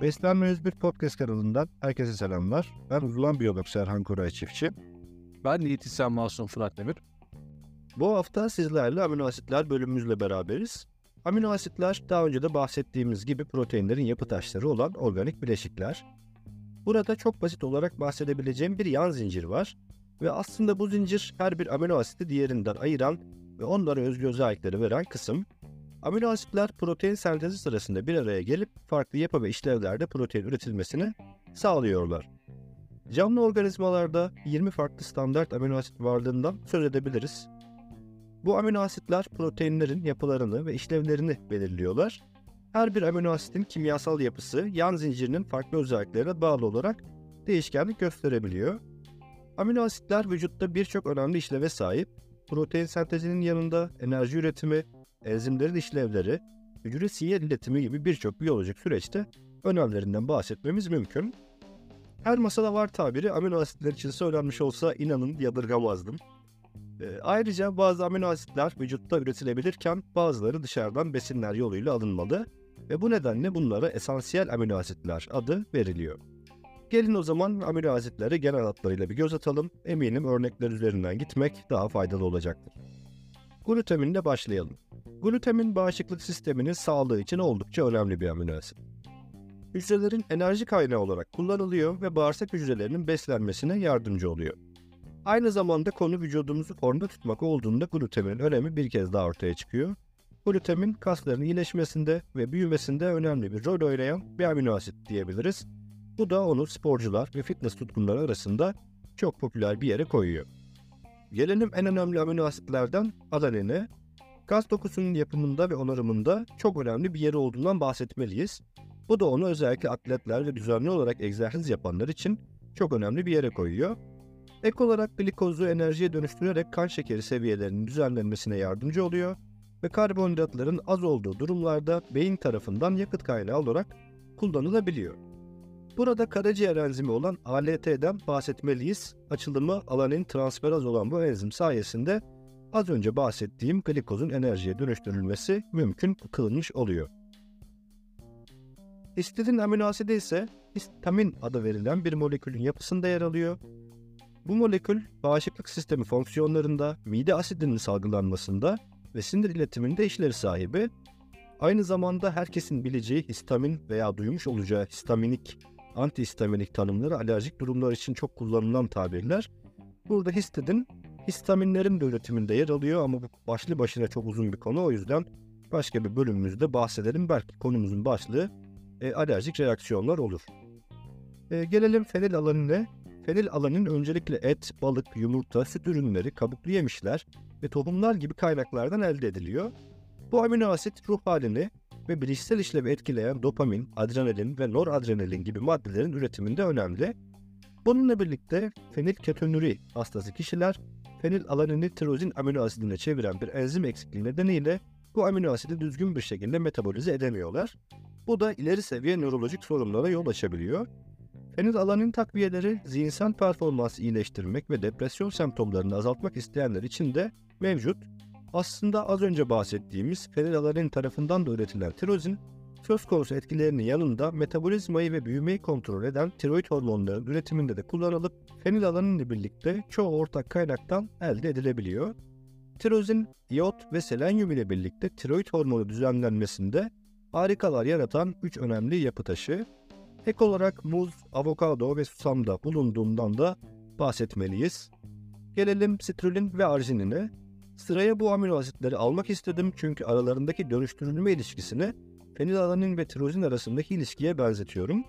Beslenme 101 Podcast kanalından herkese selamlar. Ben uzman biyolog Serhan Koray Çiftçi. Ben diyetisyen Masum Fırat Demir. Bu hafta sizlerle amino asitler bölümümüzle beraberiz. Amino asitler daha önce de bahsettiğimiz gibi proteinlerin yapı taşları olan organik bileşikler. Burada çok basit olarak bahsedebileceğim bir yan zincir var. Ve aslında bu zincir her bir amino asiti diğerinden ayıran ve onlara özgü özellikleri veren kısım. Amino asitler protein sentezi sırasında bir araya gelip farklı yapı ve işlevlerde protein üretilmesini sağlıyorlar. Canlı organizmalarda 20 farklı standart amino asit varlığından söz edebiliriz. Bu amino asitler proteinlerin yapılarını ve işlevlerini belirliyorlar. Her bir amino asitin kimyasal yapısı yan zincirinin farklı özelliklerine bağlı olarak değişkenlik gösterebiliyor. Amino asitler vücutta birçok önemli işleve sahip. Protein sentezinin yanında enerji üretimi, enzimlerin işlevleri, hücre sinyal iletimi gibi birçok biyolojik süreçte önemlerinden bahsetmemiz mümkün. Her masada var tabiri amino asitler için söylenmiş olsa inanın yadırgamazdım. E, ayrıca bazı amino asitler vücutta üretilebilirken bazıları dışarıdan besinler yoluyla alınmalı ve bu nedenle bunlara esansiyel amino asitler adı veriliyor. Gelin o zaman amino asitleri genel adlarıyla bir göz atalım. Eminim örnekler üzerinden gitmek daha faydalı olacaktır. Glutaminle başlayalım. Glutamin bağışıklık sisteminin sağlığı için oldukça önemli bir amino asit. Hücrelerin enerji kaynağı olarak kullanılıyor ve bağırsak hücrelerinin beslenmesine yardımcı oluyor. Aynı zamanda konu vücudumuzu formda tutmak olduğunda glutaminin önemi bir kez daha ortaya çıkıyor. Glutamin kasların iyileşmesinde ve büyümesinde önemli bir rol oynayan bir amino asit diyebiliriz. Bu da onu sporcular ve fitness tutkunları arasında çok popüler bir yere koyuyor. Gelelim en önemli amino asitlerden adenine. Kas dokusunun yapımında ve onarımında çok önemli bir yeri olduğundan bahsetmeliyiz. Bu da onu özellikle atletler ve düzenli olarak egzersiz yapanlar için çok önemli bir yere koyuyor. Ek olarak glikozu enerjiye dönüştürerek kan şekeri seviyelerinin düzenlenmesine yardımcı oluyor ve karbonhidratların az olduğu durumlarda beyin tarafından yakıt kaynağı olarak kullanılabiliyor. Burada karaciğer enzimi olan ALT'den bahsetmeliyiz. Açılımı alanin transferaz olan bu enzim sayesinde az önce bahsettiğim glikozun enerjiye dönüştürülmesi mümkün kılınmış oluyor. Histidin amino asidi ise histamin adı verilen bir molekülün yapısında yer alıyor. Bu molekül bağışıklık sistemi fonksiyonlarında, mide asidinin salgılanmasında ve sinir iletiminde işleri sahibi. Aynı zamanda herkesin bileceği histamin veya duymuş olacağı histaminik, antihistaminik tanımları alerjik durumlar için çok kullanılan tabirler. Burada histidin histaminlerin de üretiminde yer alıyor ama bu başlı başına çok uzun bir konu o yüzden başka bir bölümümüzde bahsedelim. Belki konumuzun başlığı e, alerjik reaksiyonlar olur. E, gelelim fenil alanine. Fenil alanin öncelikle et, balık, yumurta, süt ürünleri, kabuklu yemişler ve tohumlar gibi kaynaklardan elde ediliyor. Bu amino asit ruh halini ve bilişsel işlevi etkileyen dopamin, adrenalin ve noradrenalin gibi maddelerin üretiminde önemli. Bununla birlikte fenilketonuri hastası kişiler fenil alanini tirozin amino asidine çeviren bir enzim eksikliği nedeniyle bu amino asidi düzgün bir şekilde metabolize edemiyorlar. Bu da ileri seviye nörolojik sorunlara yol açabiliyor. Fenilalanin takviyeleri zihinsel performansı iyileştirmek ve depresyon semptomlarını azaltmak isteyenler için de mevcut. Aslında az önce bahsettiğimiz fenilalanin tarafından da üretilen tirozin, söz konusu etkilerinin yanında metabolizmayı ve büyümeyi kontrol eden tiroid hormonlarının üretiminde de kullanılıp fenilalanin ile birlikte çoğu ortak kaynaktan elde edilebiliyor. Tirozin, iot ve selenyum ile birlikte tiroid hormonu düzenlenmesinde harikalar yaratan 3 önemli yapı taşı. Ek olarak muz, avokado ve susamda bulunduğundan da bahsetmeliyiz. Gelelim sitrulin ve arginine. Sıraya bu amino asitleri almak istedim çünkü aralarındaki dönüştürülme ilişkisini fenilalanin ve tirozin arasındaki ilişkiye benzetiyorum.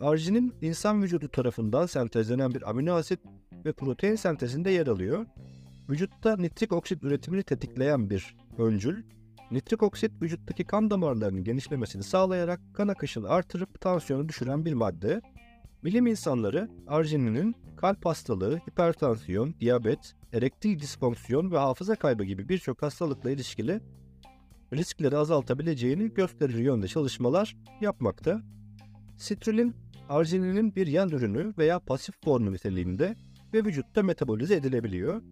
Arginin insan vücudu tarafından sentezlenen bir amino asit ve protein sentezinde yer alıyor. Vücutta nitrik oksit üretimini tetikleyen bir öncül Nitrik oksit vücuttaki kan damarlarının genişlemesini sağlayarak kan akışını artırıp tansiyonu düşüren bir madde. Bilim insanları argininin kalp hastalığı, hipertansiyon, diyabet, erektil disfonksiyon ve hafıza kaybı gibi birçok hastalıkla ilişkili riskleri azaltabileceğini gösterir yönde çalışmalar yapmakta. Sitrulin, argininin bir yan ürünü veya pasif formu niteliğinde ve vücutta metabolize edilebiliyor.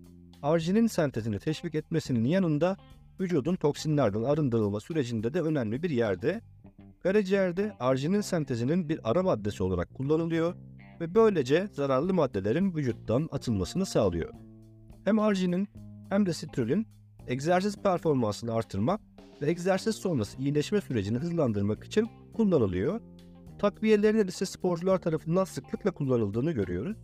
Arginin sentezini teşvik etmesinin yanında vücudun toksinlerden arındırılma sürecinde de önemli bir yerde. Karaciğerde arginin sentezinin bir ara maddesi olarak kullanılıyor ve böylece zararlı maddelerin vücuttan atılmasını sağlıyor. Hem arginin hem de sitrulin egzersiz performansını artırmak ve egzersiz sonrası iyileşme sürecini hızlandırmak için kullanılıyor. Takviyelerin ise sporcular tarafından sıklıkla kullanıldığını görüyoruz.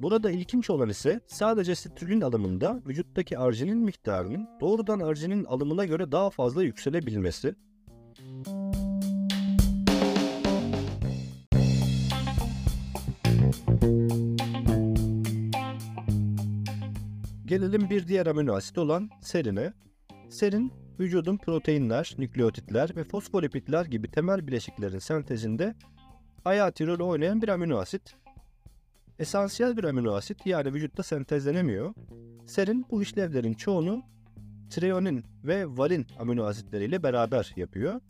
Burada ilginç olan ise sadece sitrulin alımında vücuttaki arginin miktarının doğrudan arginin alımına göre daha fazla yükselebilmesi. Gelelim bir diğer amino asit olan serine. Serin, vücudun proteinler, nükleotitler ve fosfolipidler gibi temel bileşiklerin sentezinde hayati rol oynayan bir amino asit. Esansiyel bir amino asit yani vücutta sentezlenemiyor. Serin bu işlevlerin çoğunu treonin ve valin amino asitleriyle beraber yapıyor.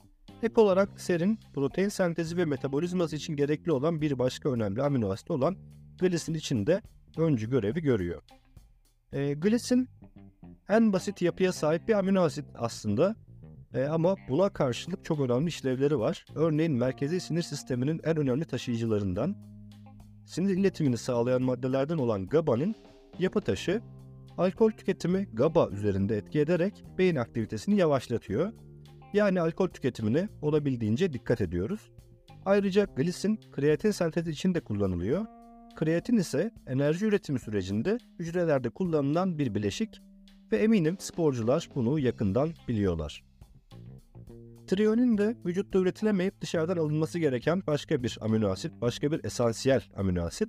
Ek olarak serin, protein sentezi ve metabolizması için gerekli olan bir başka önemli amino asit olan glisin içinde öncü görevi görüyor. E, glisin en basit yapıya sahip bir amino asit aslında. E, ama buna karşılık çok önemli işlevleri var. Örneğin merkezi sinir sisteminin en önemli taşıyıcılarından sinir iletimini sağlayan maddelerden olan GABA'nın yapı taşı, alkol tüketimi GABA üzerinde etki ederek beyin aktivitesini yavaşlatıyor. Yani alkol tüketimine olabildiğince dikkat ediyoruz. Ayrıca glisin kreatin sentezi için de kullanılıyor. Kreatin ise enerji üretimi sürecinde hücrelerde kullanılan bir bileşik ve eminim sporcular bunu yakından biliyorlar. Trionin de vücutta üretilemeyip dışarıdan alınması gereken başka bir amino asit, başka bir esansiyel amino asit.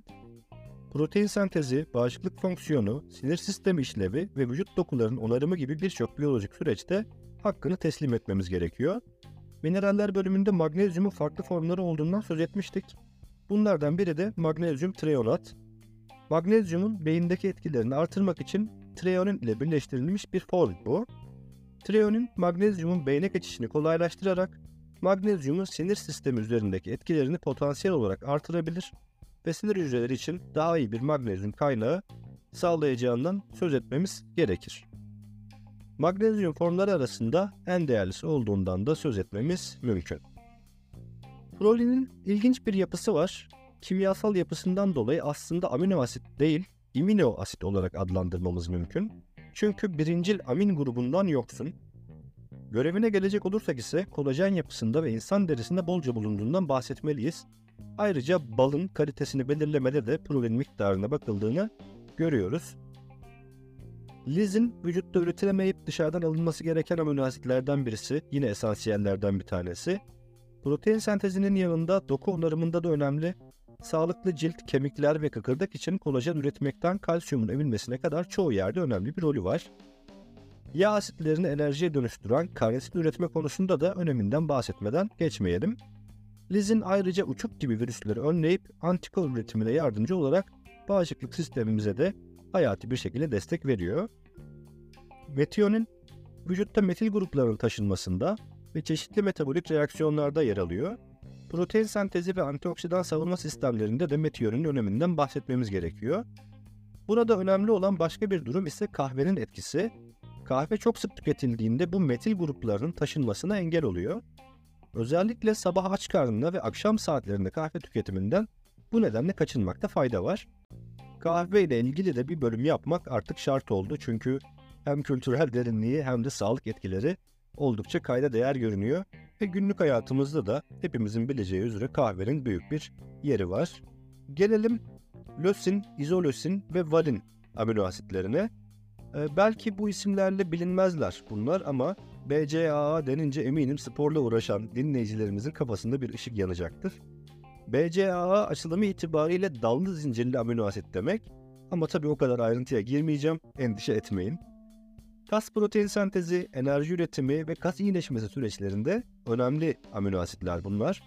Protein sentezi, bağışıklık fonksiyonu, sinir sistemi işlevi ve vücut dokularının onarımı gibi birçok biyolojik süreçte hakkını teslim etmemiz gerekiyor. Mineraller bölümünde magnezyumun farklı formları olduğundan söz etmiştik. Bunlardan biri de magnezyum treonat. Magnezyumun beyindeki etkilerini artırmak için treonin ile birleştirilmiş bir form bu. Treonin magnezyumun beyne geçişini kolaylaştırarak magnezyumun sinir sistemi üzerindeki etkilerini potansiyel olarak artırabilir ve sinir hücreleri için daha iyi bir magnezyum kaynağı sağlayacağından söz etmemiz gerekir. Magnezyum formları arasında en değerlisi olduğundan da söz etmemiz mümkün. Prolinin ilginç bir yapısı var. Kimyasal yapısından dolayı aslında amino asit değil, imino asit olarak adlandırmamız mümkün. Çünkü birincil amin grubundan yoksun. Görevine gelecek olursak ise kolajen yapısında ve insan derisinde bolca bulunduğundan bahsetmeliyiz. Ayrıca balın kalitesini belirlemede de prolin miktarına bakıldığını görüyoruz. Lizin vücutta üretilemeyip dışarıdan alınması gereken amino asitlerden birisi, yine esansiyellerden bir tanesi. Protein sentezinin yanında doku onarımında da önemli. Sağlıklı cilt, kemikler ve kıkırdak için kolajen üretmekten kalsiyumun emilmesine kadar çoğu yerde önemli bir rolü var. Yağ asitlerini enerjiye dönüştüren karnitin üretme konusunda da öneminden bahsetmeden geçmeyelim. Lizin ayrıca uçuk gibi virüsleri önleyip antikor üretimine yardımcı olarak bağışıklık sistemimize de hayati bir şekilde destek veriyor. Metionin vücutta metil gruplarının taşınmasında ve çeşitli metabolik reaksiyonlarda yer alıyor. Protein sentezi ve antioksidan savunma sistemlerinde de metionin öneminden bahsetmemiz gerekiyor. Burada önemli olan başka bir durum ise kahvenin etkisi. Kahve çok sık tüketildiğinde bu metil gruplarının taşınmasına engel oluyor. Özellikle sabah aç karnına ve akşam saatlerinde kahve tüketiminden bu nedenle kaçınmakta fayda var. Kahve ile ilgili de bir bölüm yapmak artık şart oldu çünkü hem kültürel derinliği hem de sağlık etkileri oldukça kayda değer görünüyor ve günlük hayatımızda da hepimizin bileceği üzere kahvenin büyük bir yeri var. Gelelim lösin, izolösin ve valin amino asitlerine. Ee, belki bu isimlerle bilinmezler bunlar ama BCAA denince eminim sporla uğraşan dinleyicilerimizin kafasında bir ışık yanacaktır. BCAA açılımı itibariyle dallı zincirli amino asit demek ama tabii o kadar ayrıntıya girmeyeceğim, endişe etmeyin. Kas protein sentezi, enerji üretimi ve kas iyileşmesi süreçlerinde önemli amino asitler bunlar.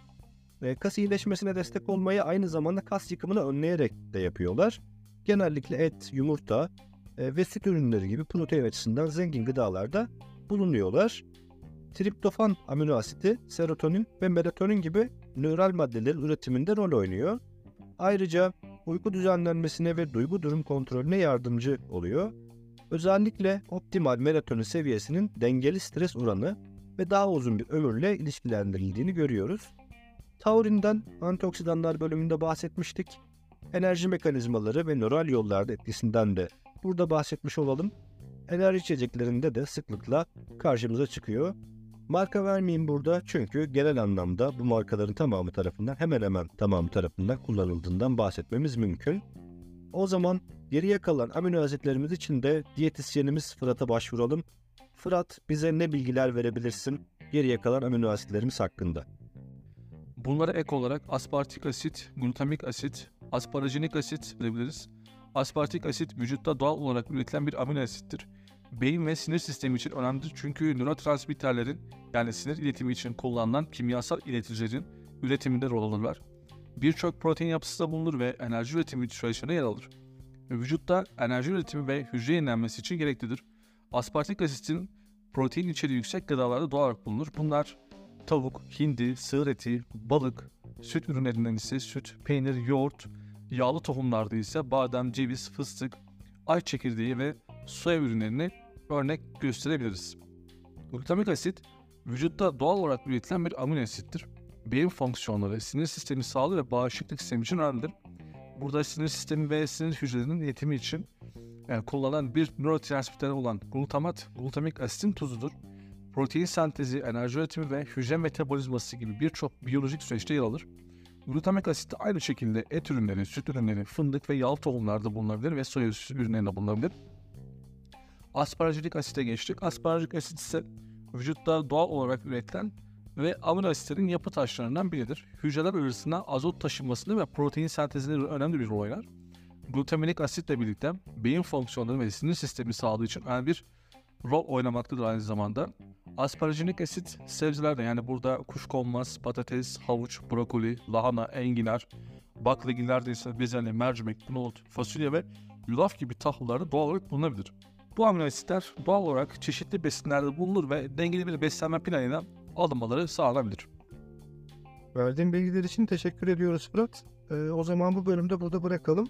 Ve kas iyileşmesine destek olmayı aynı zamanda kas yıkımını önleyerek de yapıyorlar. Genellikle et, yumurta e, ve süt ürünleri gibi protein açısından zengin gıdalarda bulunuyorlar. Triptofan amino asiti, serotonin ve melatonin gibi nöral maddelerin üretiminde rol oynuyor. Ayrıca uyku düzenlenmesine ve duygu durum kontrolüne yardımcı oluyor. Özellikle optimal melatonin seviyesinin dengeli stres oranı ve daha uzun bir ömürle ilişkilendirildiğini görüyoruz. Taurinden antioksidanlar bölümünde bahsetmiştik. Enerji mekanizmaları ve nöral yollarda etkisinden de burada bahsetmiş olalım. Enerji içeceklerinde de sıklıkla karşımıza çıkıyor. Marka vermeyeyim burada çünkü genel anlamda bu markaların tamamı tarafından hemen hemen tamamı tarafından kullanıldığından bahsetmemiz mümkün. O zaman geriye kalan amino asitlerimiz için de diyetisyenimiz Fırat'a başvuralım. Fırat bize ne bilgiler verebilirsin geriye kalan amino asitlerimiz hakkında? Bunlara ek olarak aspartik asit, glutamik asit, asparajinik asit verebiliriz. Aspartik asit vücutta doğal olarak üretilen bir amino asittir. Beyin ve sinir sistemi için önemlidir çünkü nörotransmitterlerin yani sinir iletimi için kullanılan kimyasal ileticilerin üretiminde rol alırlar. Birçok protein yapısı da bulunur ve enerji üretimi süreçlerine yer alır. Vücutta enerji üretimi ve hücre yenilenmesi için gereklidir. Aspartik asitin protein içeriği yüksek gıdalarda doğal olarak bulunur. Bunlar tavuk, hindi, sığır eti, balık, süt ürünlerinden ise süt, peynir, yoğurt, yağlı tohumlarda ise badem, ceviz, fıstık, ay çekirdeği ve soya ürünlerini örnek gösterebiliriz. Glutamik asit vücutta doğal olarak üretilen bir amino asittir. Beyin fonksiyonları, sinir sistemi sağlığı ve bağışıklık sistemi için önemlidir. Burada sinir sistemi ve sinir hücrelerinin iletimi için yani kullanılan bir nörotransmitter olan glutamat, glutamik asitin tuzudur. Protein sentezi, enerji üretimi ve hücre metabolizması gibi birçok biyolojik süreçte yer alır. Glutamik asit de aynı şekilde et ürünleri, süt ürünleri, fındık ve yağlı tohumlarda bulunabilir ve soya ürünlerinde bulunabilir. Asparajilik asite geçtik. Asparajilik asit ise vücutta doğal olarak üretilen ve amino asitlerin yapı taşlarından biridir. Hücreler arasında azot taşınmasında ve protein sentezinde önemli bir rol oynar. Glutaminik asitle birlikte beyin fonksiyonları ve sinir sistemi sağlığı için önemli bir rol oynamaktadır aynı zamanda. Asparajinik asit sebzelerde yani burada kuşkonmaz, patates, havuç, brokoli, lahana, enginar, baklagillerde ise bezelye, mercimek, nohut, fasulye ve yulaf gibi tahıllarda doğal olarak bulunabilir. Bu amino asitler doğal olarak çeşitli besinlerde bulunur ve dengeli bir beslenme planıyla alınmaları sağlanabilir. Verdiğin bilgiler için teşekkür ediyoruz Fırat. Ee, o zaman bu bölümde burada bırakalım.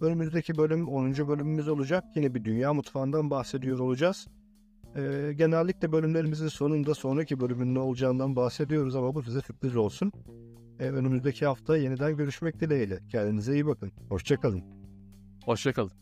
Önümüzdeki bölüm 10. bölümümüz olacak. Yine bir dünya mutfağından bahsediyor olacağız. Ee, genellikle bölümlerimizin sonunda sonraki bölümün ne olacağından bahsediyoruz ama bu size sürpriz olsun. Ee, önümüzdeki hafta yeniden görüşmek dileğiyle. Kendinize iyi bakın. Hoşçakalın. Hoşçakalın.